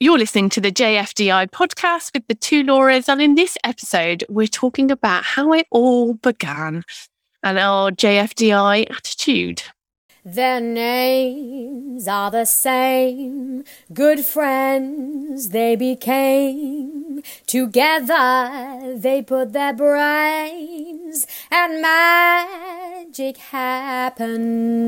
You're listening to the JFDI podcast with the two Lauras. And in this episode, we're talking about how it all began and our JFDI attitude. Their names are the same, good friends they became. Together they put their brains, and magic happened.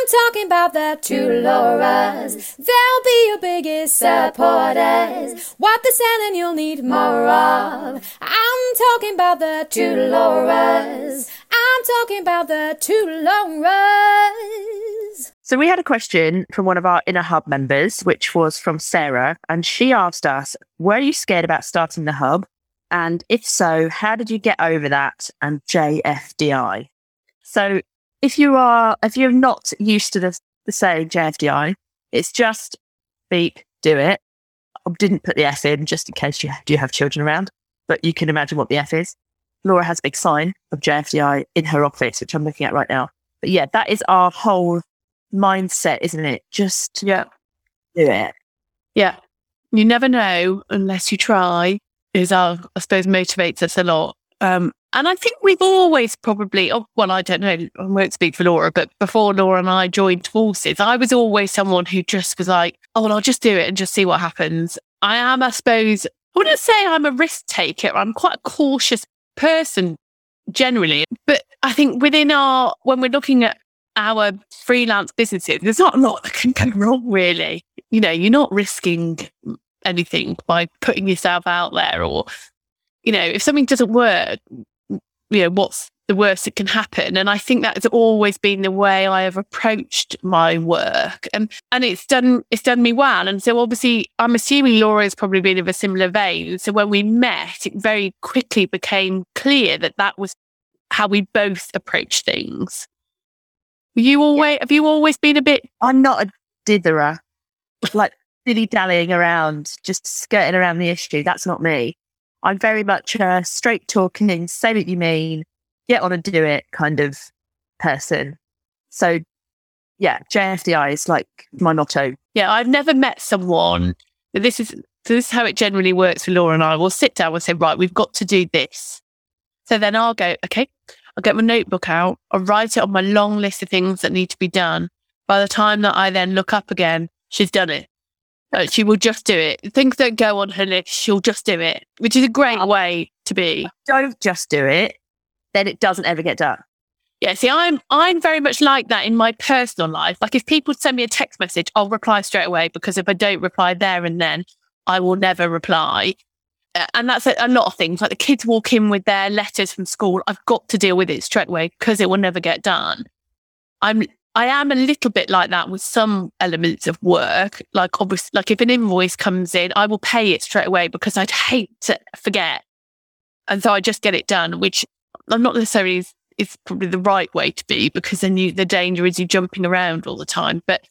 I'm talking about the two Lauras. They'll be your biggest supporters. What they're selling, you'll need more of. I'm talking about the two Lauras. I'm talking about the two Lauras. So we had a question from one of our inner hub members, which was from Sarah, and she asked us, "Were you scared about starting the hub? And if so, how did you get over that and JFDI?" So if you are, if you're not used to the, the saying JFDI, it's just beep, do it. I didn't put the F in just in case you do have children around, but you can imagine what the F is. Laura has a big sign of JFDI in her office, which I'm looking at right now. But yeah, that is our whole mindset, isn't it? Just Yeah. do it. Yeah. You never know unless you try, is our, I suppose, motivates us a lot. Um, and I think we've always probably, oh, well, I don't know, I won't speak for Laura, but before Laura and I joined forces, I was always someone who just was like, oh, well, I'll just do it and just see what happens. I am, I suppose, I wouldn't say I'm a risk taker. I'm quite a cautious person generally. But I think within our, when we're looking at our freelance businesses, there's not a lot that can go wrong, really. You know, you're not risking anything by putting yourself out there or, you know, if something doesn't work, you know, what's the worst that can happen? And I think that has always been the way I have approached my work. And and it's done it's done me well. And so obviously I'm assuming Laura has probably been of a similar vein. So when we met, it very quickly became clear that that was how we both approach things. Were you always have you always been a bit I'm not a ditherer, like dilly dallying around, just skirting around the issue. That's not me. I'm very much a straight talking, say what you mean, get on and do it kind of person. So, yeah, JFDI is like my motto. Yeah, I've never met someone. This is this is how it generally works for Laura and I. We'll sit down and say, right, we've got to do this. So then I'll go, okay, I'll get my notebook out. I'll write it on my long list of things that need to be done. By the time that I then look up again, she's done it. She will just do it. Things don't go on her list. She'll just do it, which is a great way to be. Don't just do it, then it doesn't ever get done. Yeah, see, I'm I'm very much like that in my personal life. Like if people send me a text message, I'll reply straight away because if I don't reply there and then, I will never reply. Uh, and that's a, a lot of things. Like the kids walk in with their letters from school, I've got to deal with it straight away because it will never get done. I'm I am a little bit like that with some elements of work. Like obviously, like if an invoice comes in, I will pay it straight away because I'd hate to forget, and so I just get it done. Which I'm not necessarily is, is probably the right way to be because then you the danger is you jumping around all the time. But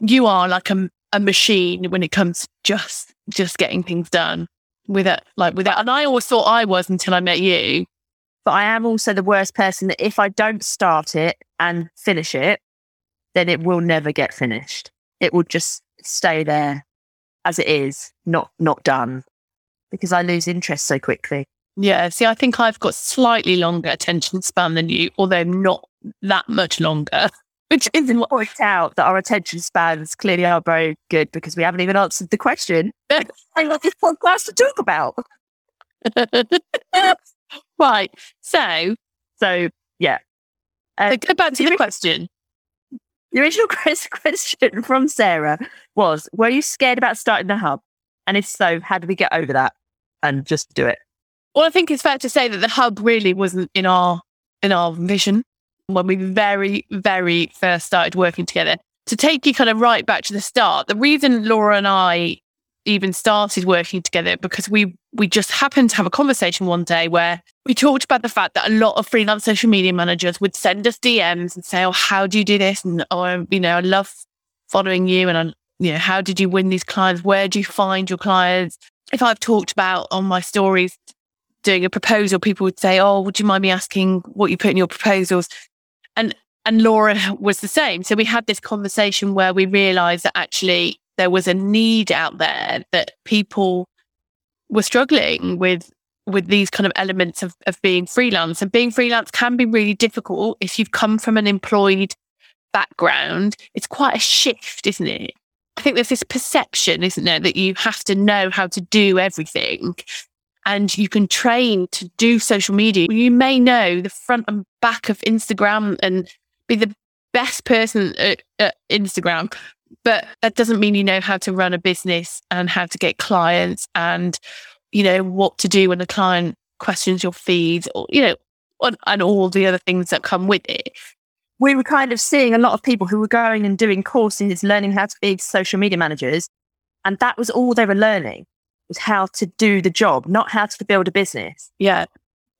you are like a, a machine when it comes to just just getting things done without like without. And I always thought I was until I met you. But I am also the worst person that if I don't start it and finish it, then it will never get finished. It will just stay there as it is, not not done, because I lose interest so quickly. Yeah. See, I think I've got slightly longer attention span than you, although not that much longer. Which isn't what Point out that our attention spans clearly are very good because we haven't even answered the question. I got this podcast to talk about. right. So, So yeah, Uh, so go back to the question. The original question from Sarah was Were you scared about starting the hub? And if so, how did we get over that and just do it? Well, I think it's fair to say that the hub really wasn't in our in our vision when we very, very first started working together. To take you kind of right back to the start, the reason Laura and I even started working together because we we just happened to have a conversation one day where we talked about the fact that a lot of freelance social media managers would send us DMs and say, "Oh, how do you do this?" and "Oh, you know, I love following you," and I, you know, how did you win these clients? Where do you find your clients? If I've talked about on my stories doing a proposal, people would say, "Oh, would you mind me asking what you put in your proposals?" And and Laura was the same. So we had this conversation where we realized that actually there was a need out there that people were struggling with with these kind of elements of, of being freelance. And being freelance can be really difficult if you've come from an employed background. It's quite a shift, isn't it? I think there's this perception, isn't there, that you have to know how to do everything and you can train to do social media. You may know the front and back of Instagram and be the best person at, at Instagram, but that doesn't mean you know how to run a business and how to get clients and you know what to do when a client questions your feeds or you know and, and all the other things that come with it. We were kind of seeing a lot of people who were going and doing courses learning how to be social media managers and that was all they were learning was how to do the job not how to build a business. Yeah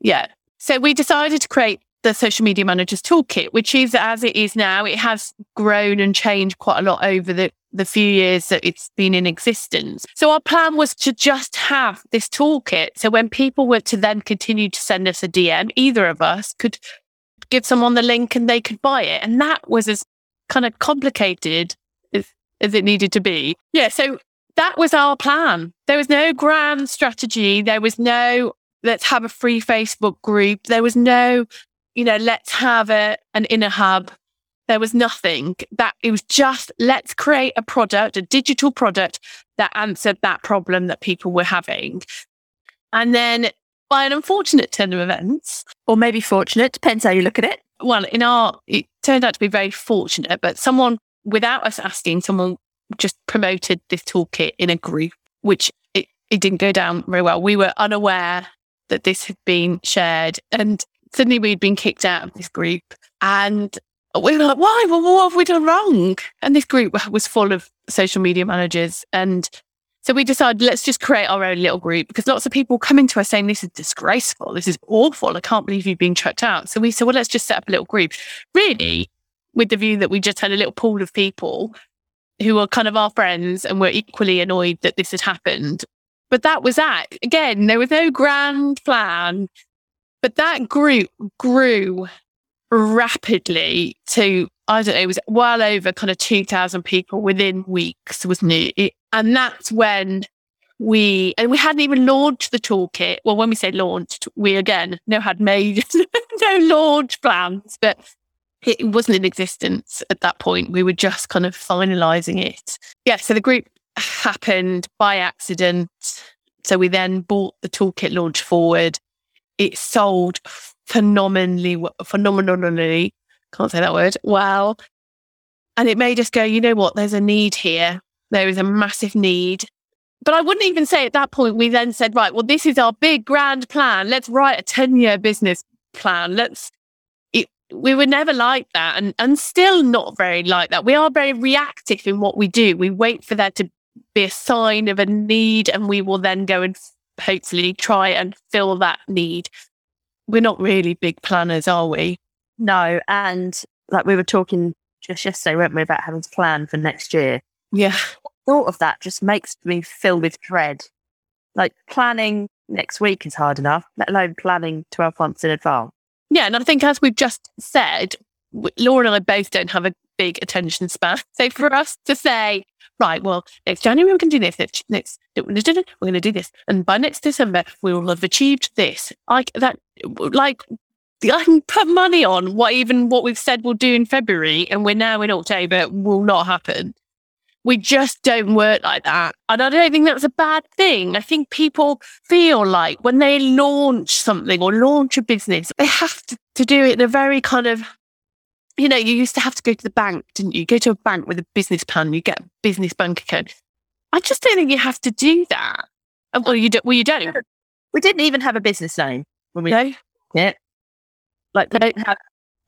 yeah. So we decided to create the social media managers toolkit, which is as it is now. It has grown and changed quite a lot over the, the few years that it's been in existence. So our plan was to just have this toolkit. So when people were to then continue to send us a DM, either of us could give someone the link and they could buy it. And that was as kind of complicated as, as it needed to be. Yeah. So that was our plan. There was no grand strategy. There was no let's have a free Facebook group. There was no you know, let's have a, an inner hub. There was nothing that it was just let's create a product, a digital product that answered that problem that people were having. And then by an unfortunate turn of events, or maybe fortunate, depends how you look at it. Well, in our, it turned out to be very fortunate, but someone without us asking, someone just promoted this toolkit in a group, which it, it didn't go down very well. We were unaware that this had been shared. And suddenly we'd been kicked out of this group and we were like, why? Well, what have we done wrong? And this group was full of social media managers. And so we decided, let's just create our own little group because lots of people coming to us saying, this is disgraceful. This is awful. I can't believe you've been chucked out. So we said, well, let's just set up a little group. Really, with the view that we just had a little pool of people who were kind of our friends and were equally annoyed that this had happened. But that was that. Again, there was no grand plan. But that group grew rapidly to, I don't know, it was well over kind of 2,000 people within weeks, wasn't it? And that's when we, and we hadn't even launched the toolkit. Well, when we say launched, we again no had made no launch plans, but it wasn't in existence at that point. We were just kind of finalizing it. Yeah. So the group happened by accident. So we then bought the toolkit launch forward it sold phenomenally, phenomenally, can't say that word, well. And it made us go, you know what, there's a need here. There is a massive need. But I wouldn't even say at that point, we then said, right, well, this is our big grand plan. Let's write a 10 year business plan. Let's, it, we were never like that and, and still not very like that. We are very reactive in what we do. We wait for there to be a sign of a need and we will then go and hopefully try and fill that need. We're not really big planners, are we? No. And like we were talking just yesterday, weren't we, about having to plan for next year? Yeah. thought of that just makes me fill with dread. Like planning next week is hard enough, let alone planning 12 months in advance. Yeah. And I think, as we've just said, Laura and I both don't have a big attention span. So for us to say, right, well, next January we can do this, next, next we're going to do this. And by next December, we will have achieved this. Like that, like, I can put money on what even what we've said we'll do in February, and we're now in October, will not happen. We just don't work like that. And I don't think that's a bad thing. I think people feel like when they launch something or launch a business, they have to, to do it in a very kind of you know, you used to have to go to the bank, didn't you? Go to a bank with a business plan, you get a business bank account. I just don't think you have to do that. Uh, well, you don't. Well, you don't. We didn't even have a business name when we no. yeah. Like we don't have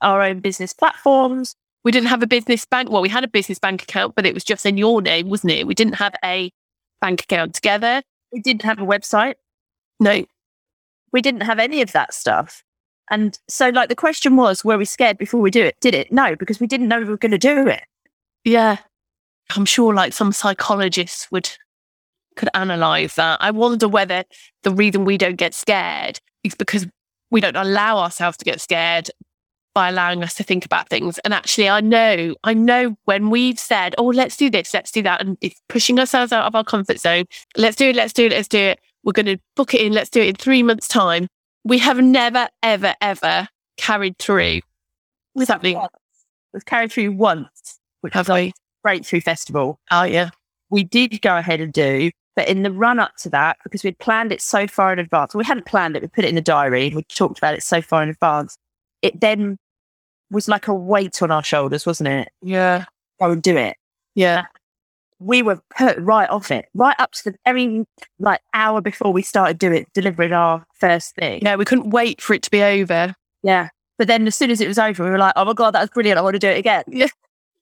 our own business platforms. We didn't have a business bank. Well, we had a business bank account, but it was just in your name, wasn't it? We didn't have a bank account together. We didn't have a website. No. We didn't have any of that stuff. And so, like, the question was, were we scared before we do it? Did it? No, because we didn't know we were going to do it. Yeah. I'm sure, like, some psychologists would could analyze that. I wonder whether the reason we don't get scared is because we don't allow ourselves to get scared by allowing us to think about things. And actually, I know, I know when we've said, oh, let's do this, let's do that, and it's pushing ourselves out of our comfort zone. Let's do it, let's do it, let's do it. We're going to book it in, let's do it in three months' time. We have never, ever, ever carried through with something. We've carried through once, which Have was we? Breakthrough Festival. Oh, yeah. we did go ahead and do, but in the run up to that, because we'd planned it so far in advance, we hadn't planned it, we put it in the diary, we talked about it so far in advance, it then was like a weight on our shoulders, wasn't it? Yeah. Go and do it. Yeah. We were put right off it, right up to the very like hour before we started doing delivering our first thing. Yeah. We couldn't wait for it to be over. Yeah. But then as soon as it was over, we were like, oh my God, that was brilliant. I want to do it again. Yeah.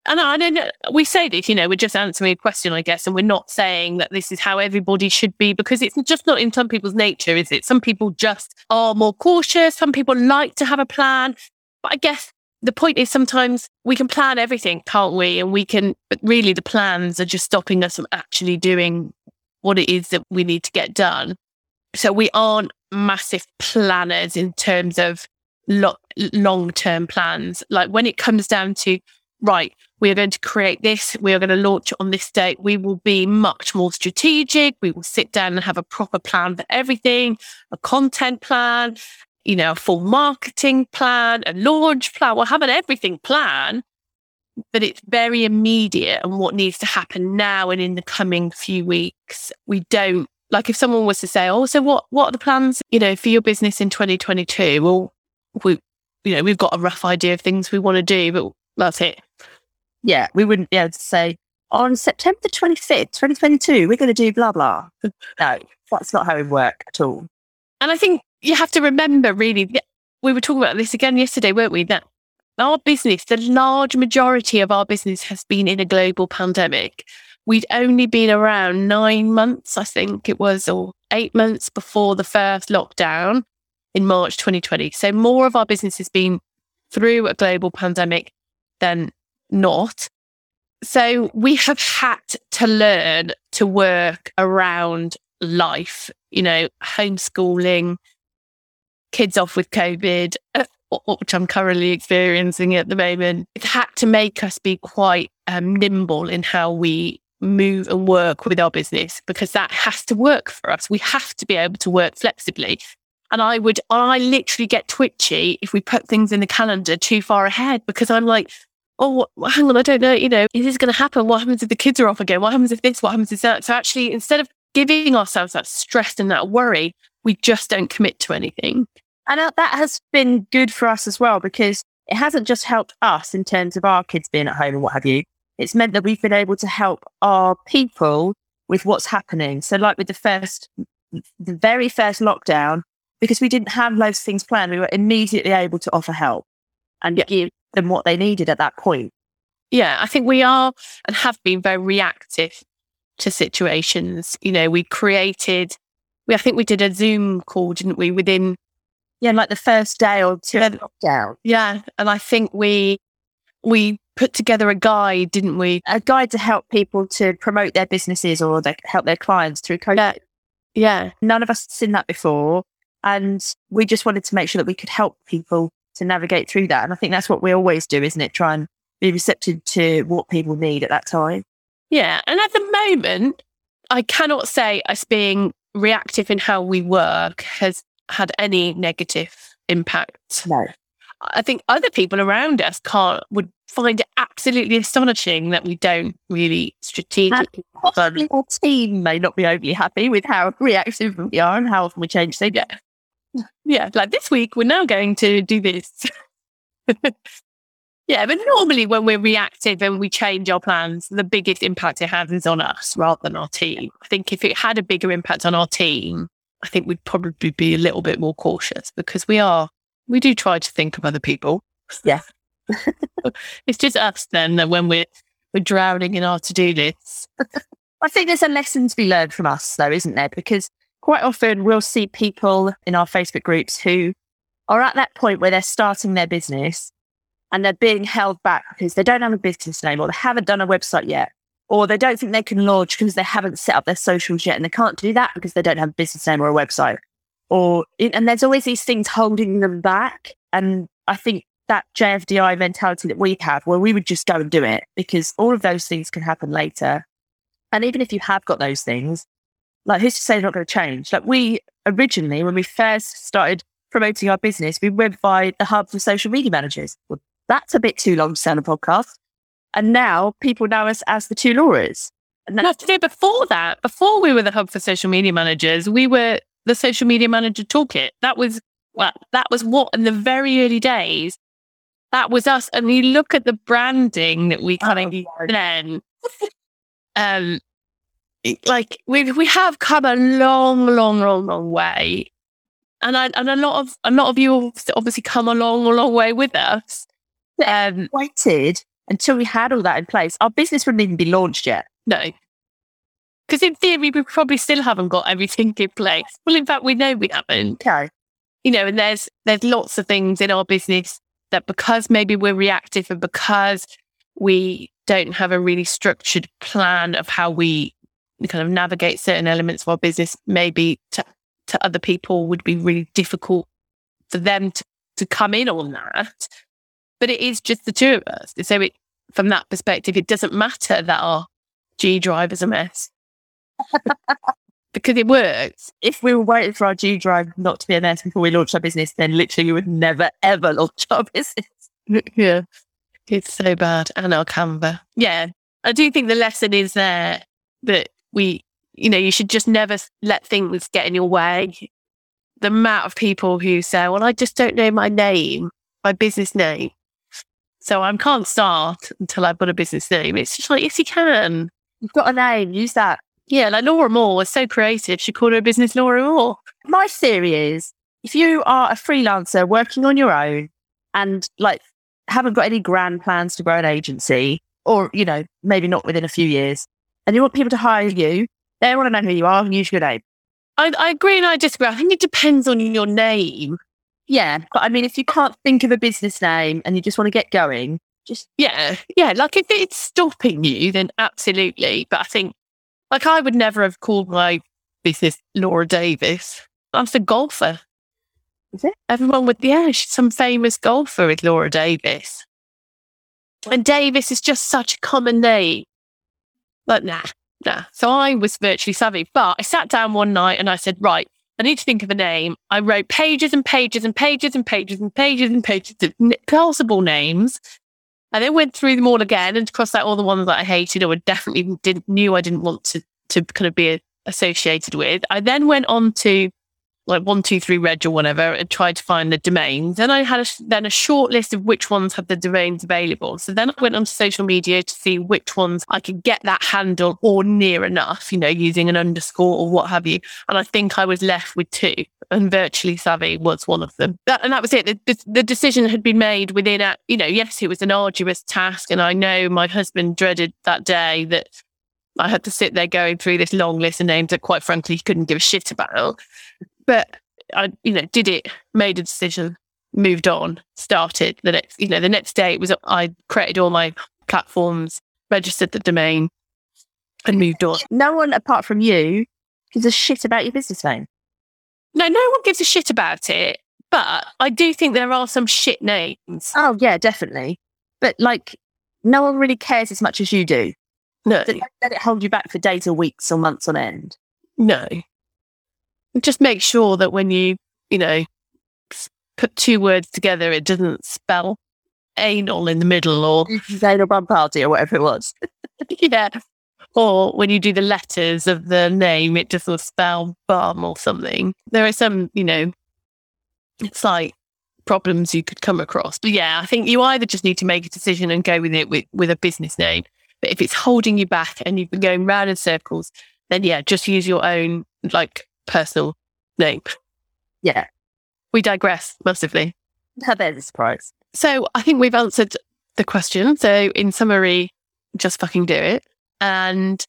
And I don't know, we say this, you know, we're just answering a question, I guess, and we're not saying that this is how everybody should be because it's just not in some people's nature, is it? Some people just are more cautious. Some people like to have a plan. But I guess the point is sometimes we can plan everything, can't we? And we can, but really the plans are just stopping us from actually doing what it is that we need to get done. So we aren't massive planners in terms of lo- long term plans. Like when it comes down to, right, we are going to create this, we are going to launch it on this date, we will be much more strategic. We will sit down and have a proper plan for everything, a content plan, you know, a full marketing plan, a launch plan. We'll have an everything plan, but it's very immediate and what needs to happen now and in the coming few weeks. We don't like if someone was to say, "Oh, so what? What are the plans? You know, for your business in 2022?" Well, we, you know, we've got a rough idea of things we want to do, but that's it. Yeah. We wouldn't be able to say, on September 25th, 2022, we're going to do blah, blah. No, that's not how it work at all. And I think you have to remember, really, we were talking about this again yesterday, weren't we? That our business, the large majority of our business has been in a global pandemic. We'd only been around nine months, I think it was, or eight months before the first lockdown in March 2020. So more of our business has been through a global pandemic than not. So we have had to learn to work around life, you know, homeschooling, kids off with COVID, uh, which I'm currently experiencing at the moment. It had to make us be quite um, nimble in how we move and work with our business because that has to work for us. We have to be able to work flexibly. And I would, I literally get twitchy if we put things in the calendar too far ahead because I'm like, oh, hang on, I don't know, you know, is this going to happen? What happens if the kids are off again? What happens if this? What happens if that? So actually, instead of giving ourselves that stress and that worry, we just don't commit to anything. And that has been good for us as well because it hasn't just helped us in terms of our kids being at home and what have you. It's meant that we've been able to help our people with what's happening. So, like with the first, the very first lockdown, because we didn't have loads of things planned, we were immediately able to offer help and Yeah. give them what they needed at that point. Yeah, I think we are and have been very reactive to situations. You know, we created, we I think we did a Zoom call, didn't we? Within Yeah, like the first day or two Yeah. lockdown, yeah, and I think we we put together a guide, didn't we? a guide to help people to promote their businesses or they help their clients through COVID. Yeah, yeah, None of us had seen that before. And we just wanted to make sure that we could help people to navigate through that. And I think that's what we always do, isn't it? Try and be receptive to what people need at that time. Yeah. And at the moment, I cannot say us being reactive in how we work has had any negative impact. No. I think other people around us can't would find it absolutely astonishing that we don't really strategically Possibly our team may not be overly happy with how reactive we are and how often we change things. Yeah. Yeah, like this week we're now going to do this. yeah, but normally when we're reactive and we change our plans, the biggest impact it has is on us rather than our team. I think if it had a bigger impact on our team, I think we'd probably be a little bit more cautious because we are we do try to think of other people. Yeah. it's just us then that when we're we're drowning in our to-do lists. I think there's a lesson to be learned from us, though, isn't there? Because quite often we'll see people in our Facebook groups who are at that point where they're starting their business and they're being held back because they don't have a business name or they haven't done a website yet or they don't think they can launch because they haven't set up their socials yet and they can't do that because they don't have a business name or a website or and there's always these things holding them back and i think that JFDI mentality that we have, where we would just go and do it because all of those things can happen later. And even if you have got those things, like who's to say they're not going to change? Like we originally, when we first started promoting our business, we went by the hub for social media managers. That's a bit too long to sound a podcast. And now people know us as the two Lauras. And that's to say before that, before we were the hub for social media managers, we were the social media manager toolkit. That was well, that was what in the very early days, that was us. And you look at the branding that we kind of oh, then, um, like we we have come a long, long, long, long way, and I, and a lot of a lot of you obviously come a long, long way with us. Um, waited until we had all that in place. Our business wouldn't even be launched yet. No, because in theory we probably still haven't got everything in place. Well, in fact, we know we haven't. Okay. You know, and there's there's lots of things in our business that because maybe we're reactive and because we don't have a really structured plan of how we kind of navigate certain elements of our business, maybe to, to other people would be really difficult for them to, to come in on that. But it is just the two of us. So it, from that perspective, it doesn't matter that our G drive is a mess because it works. If we were waiting for our G drive not to be a mess before we launched our business, then literally we would never ever launch our business. Yeah. It's so bad. And our Canva. Yeah. I do think the lesson is there that we, you know, you should just never let things get in your way. The amount of people who say, well, I just don't know my name, my business name. So I can't start until I've got a business name. It's just like, yes, you can. You've got a name, use that. Yeah, like Laura Moore was so creative. She called her business Laura Moore. My theory is if you are a freelancer working on your own and like haven't got any grand plans to grow an agency, or, you know, maybe not within a few years, and you want people to hire you, they want to know who you are, and use your name. I, I agree and I disagree. I think it depends on your name. Yeah. But I mean, if you can't think of a business name and you just want to get going, just. Yeah. Yeah. Like if it's stopping you, then absolutely. But I think, like, I would never have called my business Laura Davis. I'm a golfer. Is it? Everyone would, yeah, she's some famous golfer with Laura Davis. And Davis is just such a common name. But nah, nah. So I was virtually savvy. But I sat down one night and I said, right, I need to think of a name. I wrote pages and pages and pages and pages and pages and pages of possible names. I then went through them all again and crossed out all the ones that I hated or definitely didn't knew I didn't want to to kind of be associated with. I then went on to like one, two, three reg or whatever, and tried to find the domains. Then I had a, then a short list of which ones had the domains available. So then I went onto social media to see which ones I could get that handle or near enough, you know, using an underscore or what have you. And I think I was left with two, and virtually savvy was one of them. That, and that was it. The, the decision had been made within a, you know, yes, it was an arduous task, and I know my husband dreaded that day that I had to sit there going through this long list of names that, quite frankly, he couldn't give a shit about. But I, you know, did it, made a decision, moved on, started the next, you know, the next day it was, I created all my platforms, registered the domain and moved on. No one apart from you gives a shit about your business name. No, no one gives a shit about it. But I do think there are some shit names. Oh, yeah, definitely. But like, no one really cares as much as you do. No. Don't let it hold you back for days or weeks or months on end. No just make sure that when you, you know, put two words together, it doesn't spell anal in the middle or anal bum party or whatever it was. yeah. Or when you do the letters of the name, it doesn't spell bum or something. There are some, you know, it's like problems you could come across. But yeah, I think you either just need to make a decision and go with it with, with a business name. But if it's holding you back and you've been going round in circles, then yeah, just use your own like personal name. Yeah. We digress massively. There's a surprise. So I think we've answered the question. So in summary, just fucking do it. And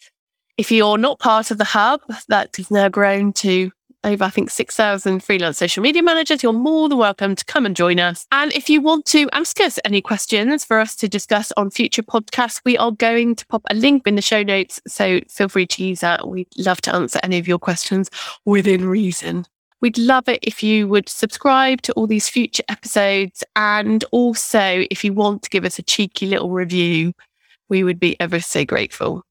if you're not part of the hub that has now grown to over, I think, 6,000 freelance social media managers, you're more than welcome to come and join us. And if you want to ask us any questions for us to discuss on future podcasts, we are going to pop a link in the show notes. So feel free to use that. We'd love to answer any of your questions within reason. We'd love it if you would subscribe to all these future episodes. And also, if you want to give us a cheeky little review, we would be ever so grateful.